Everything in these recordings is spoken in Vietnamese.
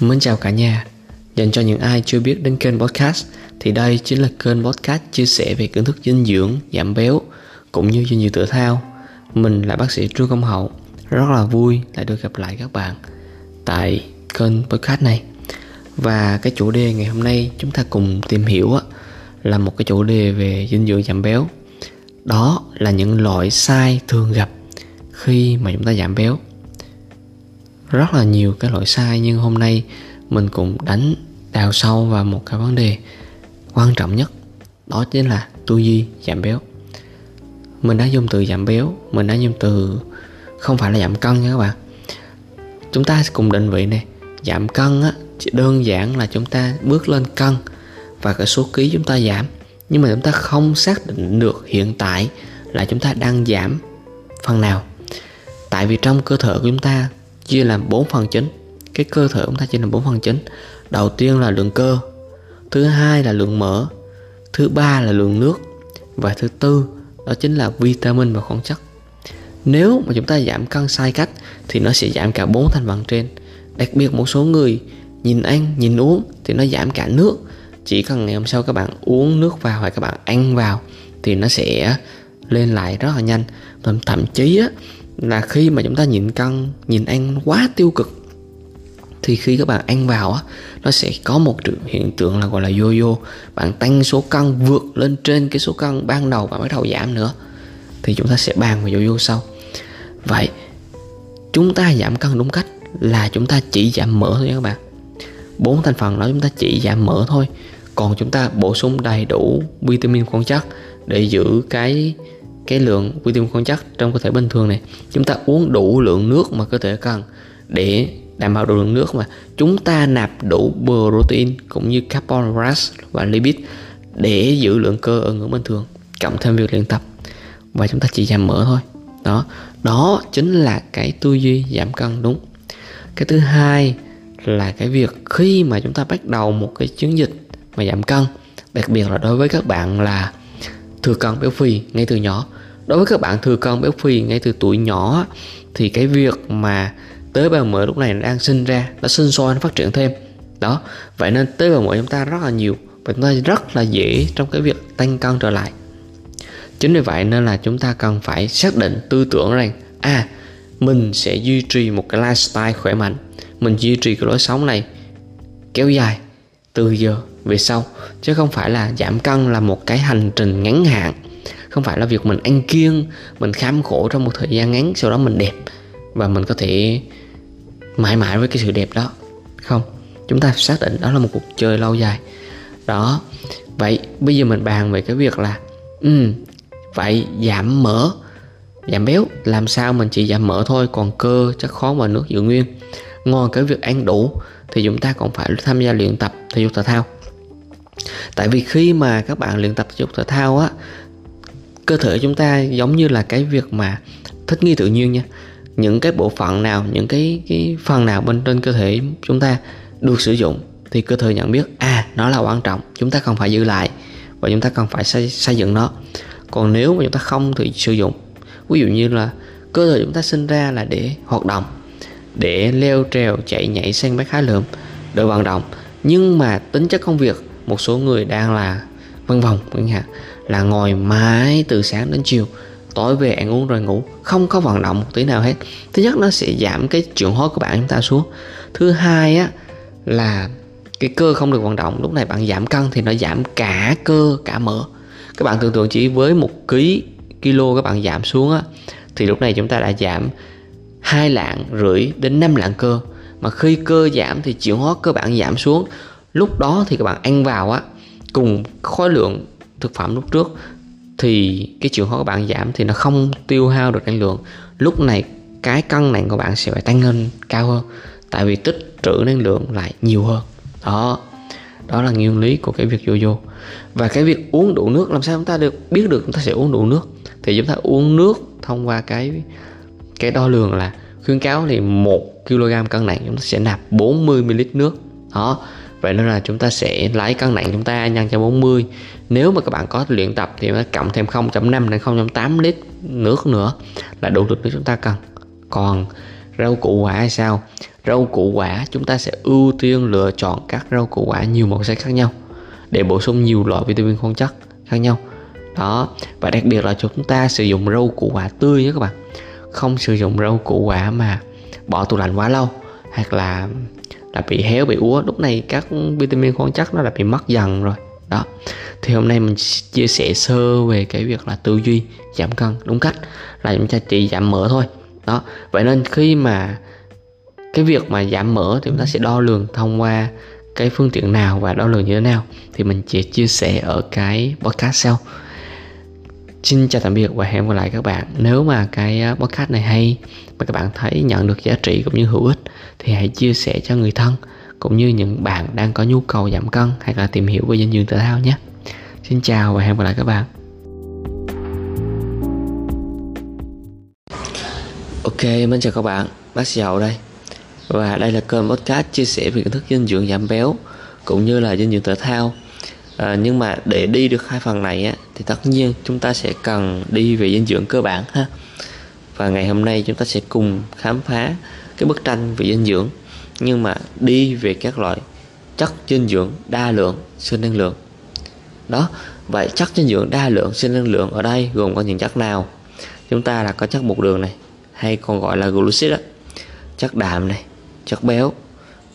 Mến chào cả nhà. Dành cho những ai chưa biết đến kênh podcast Thì đây chính là kênh podcast chia sẻ về kiến thức dinh dưỡng, giảm béo Cũng như dinh dưỡng thể thao. Mình là bác sĩ Trương Công Hậu. Rất là vui lại được gặp lại các bạn Tại kênh podcast này. Và cái chủ đề ngày hôm nay chúng ta cùng tìm hiểu Là một cái chủ đề về dinh dưỡng giảm béo. Đó là những loại sai thường gặp khi mà chúng ta giảm béo rất là nhiều cái lỗi sai, nhưng hôm nay mình cũng đánh đào sâu vào một cái vấn đề quan trọng nhất, đó chính là tư duy giảm béo. Mình đã dùng từ giảm béo, mình đã dùng từ không phải là giảm cân nha các bạn. Chúng ta cùng định vị này, giảm cân á, chỉ đơn giản là chúng ta bước lên cân và cái số ký chúng ta giảm. Nhưng mà chúng ta không xác định được hiện tại là chúng ta đang giảm phần nào. Tại vì trong cơ thể của chúng ta chia làm bốn phần chính. Cái cơ thể chúng ta chia làm bốn phần chính. Đầu tiên là lượng cơ thứ hai là lượng mỡ thứ ba là lượng nước và thứ tư đó chính là vitamin và khoáng chất. Nếu mà chúng ta giảm cân sai cách thì nó sẽ giảm cả bốn thành phần trên. Đặc biệt một số người nhìn ăn nhìn uống thì nó giảm cả nước. Chỉ cần ngày hôm sau các bạn uống nước vào hoặc các bạn ăn vào thì nó sẽ lên lại rất là nhanh. Thậm chí á, là khi mà chúng ta nhìn cân nhìn ăn quá tiêu cực, thì khi các bạn ăn vào á, nó sẽ có một hiện tượng là gọi là yo-yo. Bạn tăng số cân vượt lên trên cái số cân ban đầu và bắt đầu giảm nữa, thì chúng ta sẽ bàn về yo-yo sau. Vậy, chúng ta giảm cân đúng cách là chúng ta chỉ giảm mỡ thôi nha các bạn. Bốn thành phần đó chúng ta chỉ giảm mỡ thôi. Còn chúng ta bổ sung đầy đủ vitamin khoáng chất để giữ cái cái lượng protein khoáng chất trong cơ thể bình thường này. Chúng ta uống đủ lượng nước mà cơ thể cần để đảm bảo đủ lượng nước mà. Chúng ta nạp đủ protein cũng như carbon hydrate và lipid để giữ lượng cơ ở ngưỡng bình thường, cộng thêm việc luyện tập. Và chúng ta chỉ giảm mỡ thôi. Đó đó chính là cái tư duy giảm cân, đúng. Cái thứ hai là cái việc khi mà chúng ta bắt đầu một cái chiến dịch mà giảm cân, đặc biệt là đối với các bạn là thừa cân béo phì ngay từ nhỏ đối với các bạn thừa cân béo phì ngay từ tuổi nhỏ, thì cái việc mà tế bào mỡ lúc này đang sinh ra, nó sinh sôi, nó phát triển thêm. Đó, vậy nên tế bào mỡ chúng ta rất là nhiều và chúng ta rất là dễ trong cái việc tăng cân trở lại. Chính vì vậy nên là chúng ta cần phải xác định tư tưởng rằng à mình sẽ duy trì một cái lifestyle khỏe mạnh. Mình duy trì cái lối sống này kéo dài từ giờ về sau, chứ không phải là giảm cân là một cái hành trình ngắn hạn không phải là việc mình ăn kiêng, mình khám khổ trong một thời gian ngắn, sau đó mình đẹp và mình có thể mãi mãi với cái sự đẹp đó. Không, chúng ta xác định đó là một cuộc chơi lâu dài. Đó, vậy bây giờ mình bàn về cái việc là ừ vậy giảm mỡ, giảm béo. Làm sao mình chỉ giảm mỡ thôi, còn cơ chất khoáng và nước giữ nguyên. Ngoài cái việc ăn đủ thì chúng ta còn phải tham gia luyện tập thể dục thể thao. Tại vì khi mà các bạn luyện tập thể dục thể thao á cơ thể chúng ta giống như là cái việc mà thích nghi tự nhiên nha. Những cái bộ phận nào những cái cái phần nào bên trên cơ thể chúng ta được sử dụng thì cơ thể nhận biết à nó là quan trọng chúng ta cần phải giữ lại và chúng ta cần phải xây, xây dựng nó. Còn nếu mà chúng ta không thì sử dụng ví dụ như là cơ thể chúng ta sinh ra là để hoạt động để leo trèo chạy nhảy sang bác khái lượm để vận động. Nhưng mà tính chất công việc một số người đang là văn phòng chẳng hạn là ngồi mãi từ sáng đến chiều, tối về ăn uống rồi ngủ, không có vận động một tí nào hết. Thứ nhất, nó sẽ giảm cái chuyển hóa của bạn chúng ta xuống. Thứ hai á, là cái cơ không được vận động, lúc này bạn giảm cân thì nó giảm cả cơ, cả mỡ. Các bạn tưởng tượng chỉ với một ký, kilo các bạn giảm xuống á, thì lúc này chúng ta đã giảm hai lạng rưỡi đến 5 lạng cơ. Mà khi cơ giảm thì chuyển hóa cơ bản giảm xuống. Lúc đó thì các bạn ăn vào á, cùng khối lượng thực phẩm lúc trước, thì cái chiều hóa của bạn giảm thì nó không tiêu hao được năng lượng. Lúc này cái cân nặng của bạn sẽ phải tăng lên cao hơn, tại vì tích trữ năng lượng lại nhiều hơn. Đó đó là nguyên lý của cái việc vô vô. Và cái việc uống đủ nước, làm sao chúng ta được biết được chúng ta sẽ uống đủ nước? Thì chúng ta uống nước thông qua cái cái đo lường là khuyến cáo thì một kg cân nặng chúng ta sẽ nạp 40 ml nước. Đó, vậy nên là chúng ta sẽ lấy cân nặng chúng ta nhân cho 40 nếu mà các bạn có luyện tập thì nó cộng thêm 0.5 đến 0.8 lít nước nữa là đủ được nước chúng ta cần. Còn rau củ quả hay sao? Rau củ quả chúng ta sẽ ưu tiên lựa chọn các rau củ quả nhiều màu sắc khác nhau để bổ sung nhiều loại vitamin khoáng chất khác nhau. Đó, và đặc biệt là chúng ta sử dụng rau củ quả tươi nhé các bạn. Không sử dụng rau củ quả mà bỏ tủ lạnh quá lâu hoặc là là bị héo, bị úa. Lúc này các vitamin khoáng chất nó đã bị mất dần rồi. Đó thì hôm nay mình chia sẻ sơ về cái việc là tư duy giảm cân, đúng cách. Là chúng ta chỉ giảm mỡ thôi. Đó, vậy nên khi mà cái việc mà giảm mỡ thì chúng ta sẽ đo lường thông qua cái phương tiện nào và đo lường như thế nào. Thì mình chỉ chia sẻ ở cái podcast sau. Xin chào tạm biệt và hẹn gặp lại các bạn. Nếu mà cái ờ, podcast này hay Và các bạn thấy nhận được giá trị cũng như hữu ích Thì hãy chia sẻ cho người thân Cũng như những bạn đang có nhu cầu giảm cân Hay là tìm hiểu về dinh dưỡng thể thao nhé. Xin chào và hẹn gặp lại các bạn. Ok, mình chào các bạn. Bác sĩ Hậu đây. Và đây là kênh podcast chia sẻ về kiến thức dinh dưỡng giảm béo Cũng như là dinh dưỡng thể thao. À, nhưng mà để đi được hai phần này á, thì tất nhiên chúng ta sẽ cần đi về dinh dưỡng cơ bản ha. Và ngày hôm nay chúng ta sẽ cùng khám phá cái bức tranh về dinh dưỡng. Nhưng mà đi về các loại chất dinh dưỡng đa lượng sinh năng lượng đó vậy chất dinh dưỡng đa lượng sinh năng lượng ở đây gồm có những chất nào? Chúng ta là có chất bột đường này hay còn gọi là glucid đó chất đạm này chất béo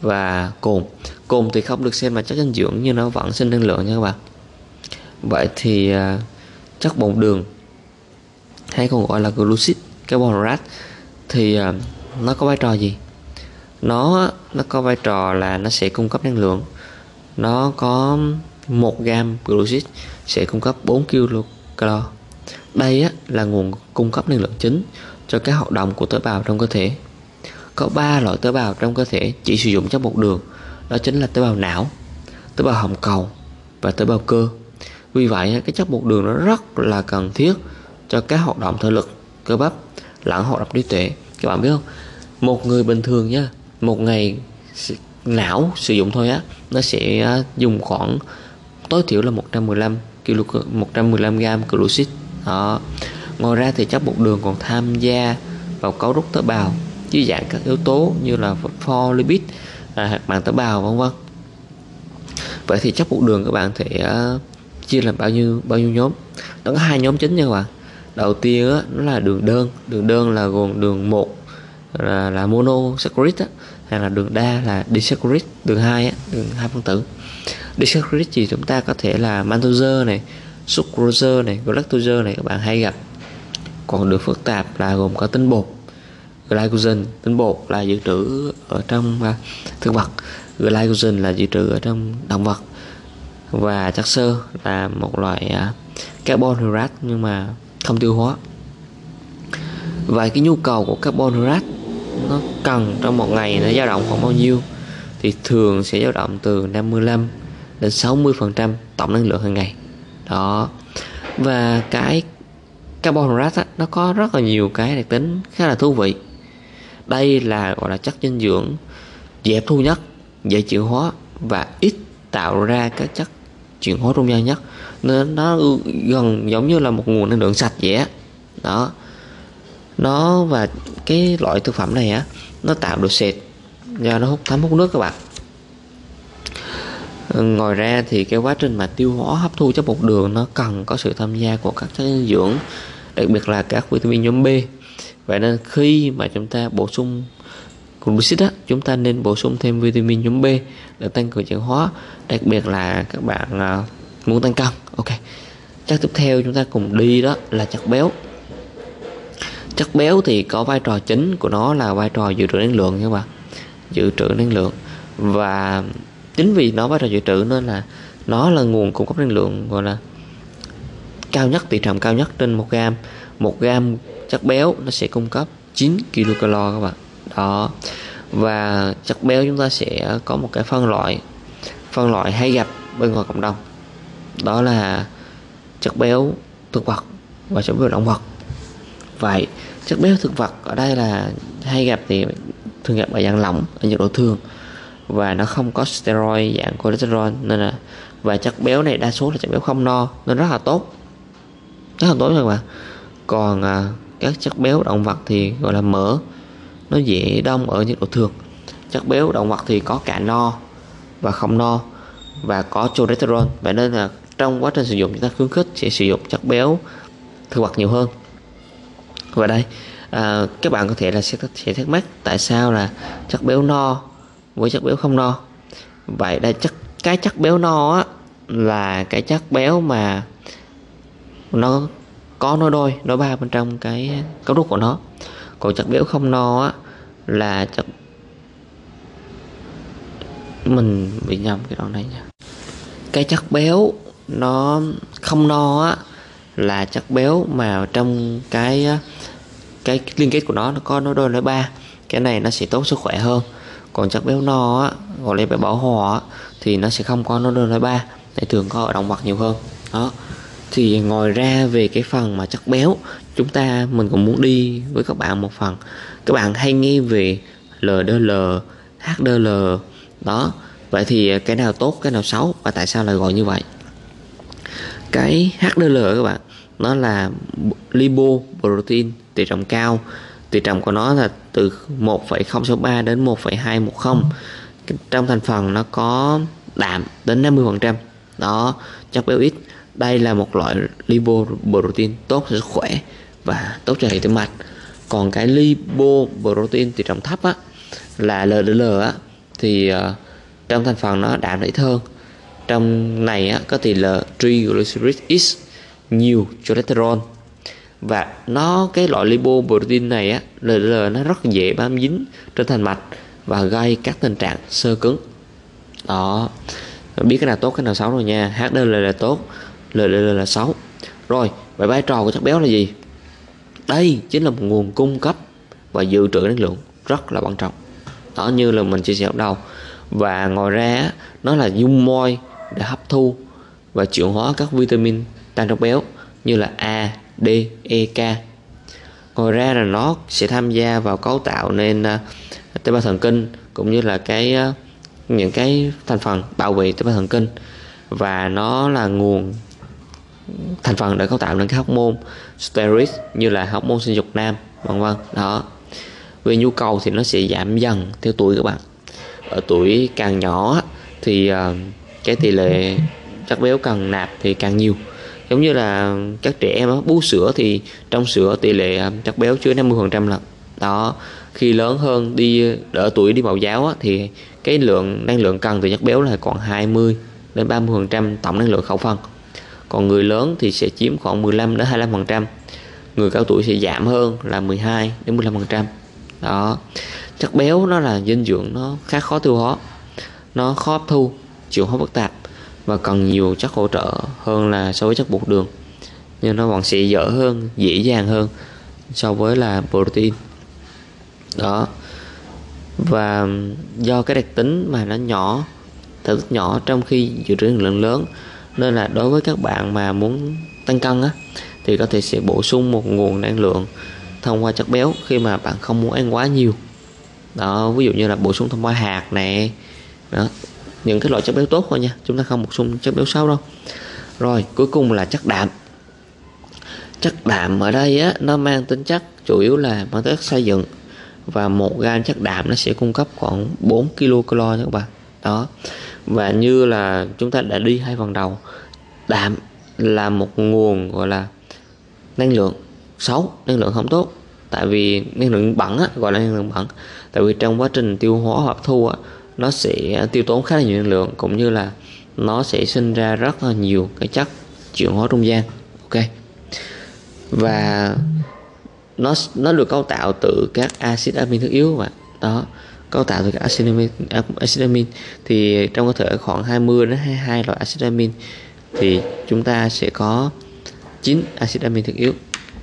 và cồn. Cồn thì không được xem là chất dinh dưỡng nhưng nó vẫn sinh năng lượng nha các bạn. Vậy thì uh, chất bột đường hay còn gọi là glucid carbohydrate thì uh, nó có vai trò gì? Nó nó có vai trò là nó sẽ cung cấp năng lượng. Nó có 1 gram glucid sẽ cung cấp 4 kcal đây á, là nguồn cung cấp năng lượng chính cho các hoạt động của tế bào trong cơ thể. Có ba loại tế bào trong cơ thể chỉ sử dụng chất bột đường đó chính là tế bào não tế bào hồng cầu và tế bào cơ. Vì vậy cái chất bột đường nó rất là cần thiết cho các hoạt động thể lực cơ bắp lẫn hoạt động trí tuệ. Các bạn biết không? Một người bình thường nhá một ngày não sử dụng thôi á nó sẽ dùng khoảng tối thiểu là 115 kg 115 g glucid. Đó. Ngoài ra thì chất bột đường còn tham gia vào cấu trúc tế bào dưới dạng các yếu tố như là phosphor lipid à, hạt màng tế bào vân vân. Vậy thì chất bột đường các bạn thể uh, chia làm bao nhiêu bao nhiêu nhóm? Nó có hai nhóm chính nha các bạn. Đầu tiên á, nó là đường đơn. Đường đơn là gồm đường một là, là monosaccharide hay là đường đa là disaccharide. Đường hai á, đường hai phân tử disaccharide thì chúng ta có thể là maltose này sucrose này galactose này các bạn hay gặp. Còn được phức tạp là gồm có tinh bột glycogen. Tinh bột là dự trữ ở trong uh, thực vật. Glycogen là dự trữ ở trong động vật. Và chất xơ là một loại uh, carbon hydrate nhưng mà không tiêu hóa. Và cái nhu cầu của carbon hydrate nó cần trong một ngày nó dao động khoảng bao nhiêu thì thường sẽ dao động từ 55 đến 60 phần trăm tổng năng lượng hàng ngày. Đó. Và cái carbon hydrate nó có rất là nhiều cái đặc tính khá là thú vị. Đây là, gọi là, chất dinh dưỡng dễ thu nhất, dễ chuyển hóa và ít tạo ra các chất chuyển hóa trung gian nhất. Nên nó gần giống như là một nguồn năng lượng sạch vậy á đó. Nó và cái loại thực phẩm này á, nó tạo được sệt do nó hút thấm hút nước các bạn ngoài ra thì cái quá trình mà tiêu hóa hấp thu chất bột đường nó cần có sự tham gia của các chất dinh dưỡng, đặc biệt là các vitamin nhóm B. Vậy nên khi mà chúng ta bổ sung glucid á, chúng ta nên bổ sung thêm vitamin nhóm B để tăng cường chuyển hóa, đặc biệt là các bạn à, muốn tăng cân. Ok. Chất tiếp theo chúng ta cùng đi đó là chất béo. Chất béo thì có vai trò chính của nó là vai trò dự trữ năng lượng các bạn. Dự trữ năng lượng. Và chính vì nó vai trò dự trữ nên là nó là nguồn cung cấp năng lượng, gọi là, cao nhất tỷ trọng cao nhất trên một gam một gam chất béo nó sẽ cung cấp 9 kilocalo các bạn. Đó. Và chất béo chúng ta sẽ có một cái phân loại phân loại hay gặp bên ngoài cộng đồng. Đó là chất béo thực vật và chất béo động vật. Vậy, chất béo thực vật ở đây là hay gặp thì thường gặp ở dạng lỏng, ở nhiệt độ thường và nó không có steroid dạng cholesterol nên là và chất béo này đa số là chất béo không no nên rất là tốt. Rất là tốt các bạn còn à, các chất béo động vật thì gọi là mỡ nó dễ đông ở nhiệt độ thường. Chất béo động vật thì có cả no và không no và có cholesterol. Vậy nên là trong quá trình sử dụng chúng ta khuyến khích sẽ sử dụng chất béo thực vật nhiều hơn. Và đây à, các bạn có thể là sẽ sẽ thắc mắc tại sao là chất béo no với chất béo không no. Vậy đây, chất, cái chất béo no á, là cái chất béo mà nó có nó đôi, nó ba bên trong cái cấu trúc của nó. Còn chất béo không no á, là chất mình bị nhầm cái đoạn này nha. Cái chất béo nó không no á, là chất béo mà trong cái cái liên kết của nó nó có nó đôi, nó ba. Cái này nó sẽ tốt sức khỏe hơn còn chắc béo no á gọi là béo bão hòa á, thì nó sẽ không có nó đơn loại ba để thường có ở động vật nhiều hơn. Đó. Thì ngoài ra về cái phần mà chất béo chúng ta mình cũng muốn đi với các bạn một phần. Các bạn hay nghe về LDL HDL đó. Vậy thì cái nào tốt cái nào xấu và tại sao lại gọi như vậy? Cái HDL các bạn nó là lipoprotein tỷ trọng cao tỷ trọng của nó là từ 1,063 đến 1,210 trong thành phần nó có đạm đến 50% đó chất béo ít. Đây là một loại lipoprotein tốt cho sức khỏe và tốt cho hệ tim mạch. Còn cái lipoprotein tỷ trọng thấp á là LDL á thì uh, trong thành phần nó đạm ít hơn. Trong này á, có tỷ lệ triglycerides ít nhiều cholesterol và nó cái loại lipoprotein này á LDL nó rất dễ bám dính trên thành mạch và gây các tình trạng sơ cứng. Đó. Biết cái nào tốt cái nào xấu rồi nha. HDL là tốt LDL là xấu. Rồi vậy vai trò của chất béo là gì? Đây chính là một nguồn cung cấp và dự trữ năng lượng rất là quan trọng. Đó như là mình chia sẻ ở đầu. Và ngoài ra nó là dung môi để hấp thu và chuyển hóa các vitamin tan trong béo như là A, D, E, K. Ngoài ra là nó sẽ tham gia vào cấu tạo nên à, tế bào thần kinh cũng như là cái à, những cái thành phần bảo vệ tế bào thần kinh. Và nó là nguồn thành phần để cấu tạo nên các hormone steroid như là hormone sinh dục nam vân vân. Đó. Về nhu cầu thì nó sẽ giảm dần theo tuổi các bạn. Ở tuổi càng nhỏ thì à, cái tỷ lệ chất béo cần nạp thì càng nhiều giống như là các trẻ em bú sữa thì trong sữa tỷ lệ à, chất béo chứa 50% là đó khi lớn hơn đi đỡ tuổi đi mẫu giáo á, thì cái lượng năng lượng cần từ chất béo là còn 20 đến 30% tổng năng lượng khẩu phần. Còn người lớn thì sẽ chiếm khoảng 15 đến 25% người cao tuổi sẽ giảm hơn là 12 đến 15% đó chất béo nó là dinh dưỡng nó khá khó tiêu hóa nó khó hấp thu chịu hóa phức tạp và cần nhiều chất hỗ trợ hơn là so với chất bột đường. Nhưng nó vẫn sẽ dở hơn, dễ dàng hơn so với là protein. Đó. Và do cái đặc tính mà nó nhỏ, thể tích nhỏ trong khi dự trữ năng lượng lớn, nên là đối với các bạn mà muốn tăng cân á, thì có thể sẽ bổ sung một nguồn năng lượng thông qua chất béo khi mà bạn không muốn ăn quá nhiều. Đó, ví dụ như là bổ sung thông qua hạt nè. Đó những cái loại chất béo tốt thôi nha chúng ta không bổ sung chất béo xấu đâu. Rồi cuối cùng là chất đạm. Chất đạm ở đây á nó mang tính chất chủ yếu là mang tính chất xây dựng. Và một gam chất đạm nó sẽ cung cấp khoảng 4 kcal nha các bạn. Đó. Và như là chúng ta đã đi hai phần đầu đạm là một nguồn gọi là năng lượng xấu năng lượng không tốt. Tại vì năng lượng bẩn á, gọi là năng lượng bẩn. Tại vì trong quá trình tiêu hóa hấp thu á, nó sẽ tiêu tốn khá là nhiều năng lượng cũng như là nó sẽ sinh ra rất là nhiều cái chất chuyển hóa trung gian. Ok. Và nó nó được cấu tạo từ các axit amin thiết yếu và đó cấu tạo từ các axit amin, axit amin. Thì trong cơ thể khoảng 20 đến 22 loại axit amin thì chúng ta sẽ có 9 axit amin thiết yếu.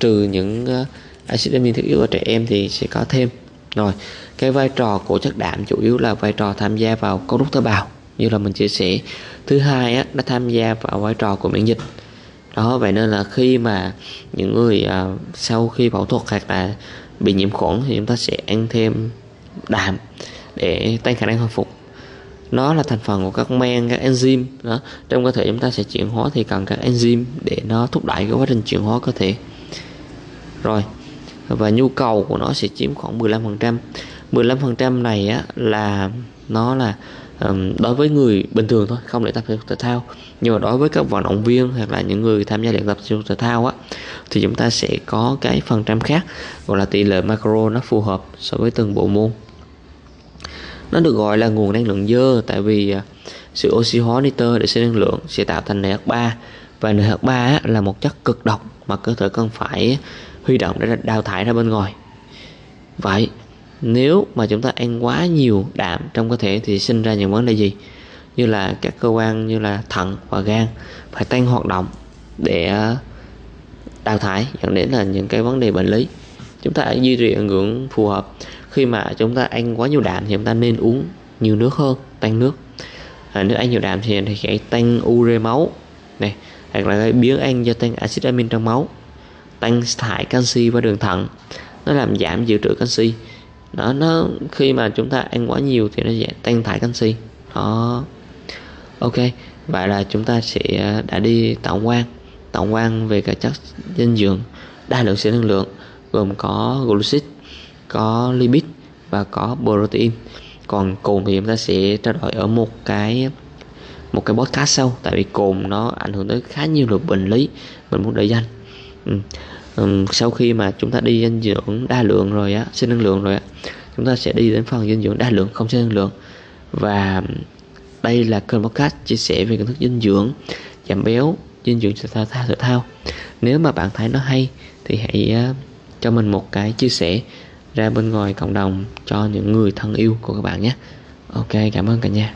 Trừ những ờ, axit amin thiết yếu ở trẻ em thì sẽ có thêm. Rồi cái vai trò của chất đạm chủ yếu là vai trò tham gia vào cấu trúc tế bào như là mình chia sẻ. Thứ hai á, nó tham gia vào vai trò của miễn dịch. Đó vậy nên là khi mà những người à, sau khi phẫu thuật hoặc là bị nhiễm khuẩn thì chúng ta sẽ ăn thêm đạm để tăng khả năng hồi phục. Nó là thành phần của các men các enzyme đó. Trong cơ thể chúng ta sẽ chuyển hóa thì cần các enzyme để nó thúc đẩy cái quá trình chuyển hóa cơ thể. Rồi và nhu cầu của nó sẽ chiếm khoảng 15% 15% này á, là nó là um, đối với người bình thường thôi không để tập thể dục thể thao. Nhưng mà đối với các vận động viên hoặc là những người tham gia luyện tập thể dục thể thao á thì chúng ta sẽ có cái phần trăm khác gọi là tỷ lệ macro nó phù hợp so với từng bộ môn. Nó được gọi là nguồn năng lượng dơ tại vì uh, sự oxy hóa nitơ để sinh năng lượng sẽ tạo thành NH3 và NH3 là một chất cực độc mà cơ thể cần phải huy động để đào thải ra bên ngoài. Vậy nếu mà chúng ta ăn quá nhiều đạm trong cơ thể thì sinh ra những vấn đề gì? Như là các cơ quan như là thận và gan phải tăng hoạt động để ờ, đào thải dẫn đến là những cái vấn đề bệnh lý. Chúng ta duy trì ở ngưỡng phù hợp. Khi mà chúng ta ăn quá nhiều đạm thì chúng ta nên uống nhiều nước hơn tăng nước. À, nếu ăn nhiều đạm thì thì sẽ tăng ure máu này hoặc là cái biến ăn do tăng axit amin trong máu tăng thải canxi qua đường thận nó làm giảm dự trữ canxi đó, nó khi mà chúng ta ăn quá nhiều thì nó sẽ tăng thải canxi. Đó. Ok, vậy là chúng ta sẽ à, đã đi tổng quan tổng quan về các chất dinh dưỡng, đa lượng sinh năng lượng gồm có glucid, có lipid và có protein. Còn cồn thì chúng ta sẽ trao đổi ở một cái một cái podcast sau, tại vì cồn nó ảnh hưởng tới khá nhiều lượng bệnh lý mình muốn đợi danh. Ừ. Ừ, sau khi mà chúng ta đi dinh dưỡng đa lượng rồi á sinh năng lượng rồi á chúng ta sẽ đi đến phần dinh dưỡng đa lượng không sinh năng lượng. Và đây là kênh podcast chia sẻ về kiến thức dinh dưỡng giảm béo dinh dưỡng thể thao thể thao. Nếu mà bạn thấy nó hay thì hãy uh, cho mình một cái chia sẻ ra bên ngoài cộng đồng cho những người thân yêu của các bạn nhé. Ok cảm ơn cả nhà.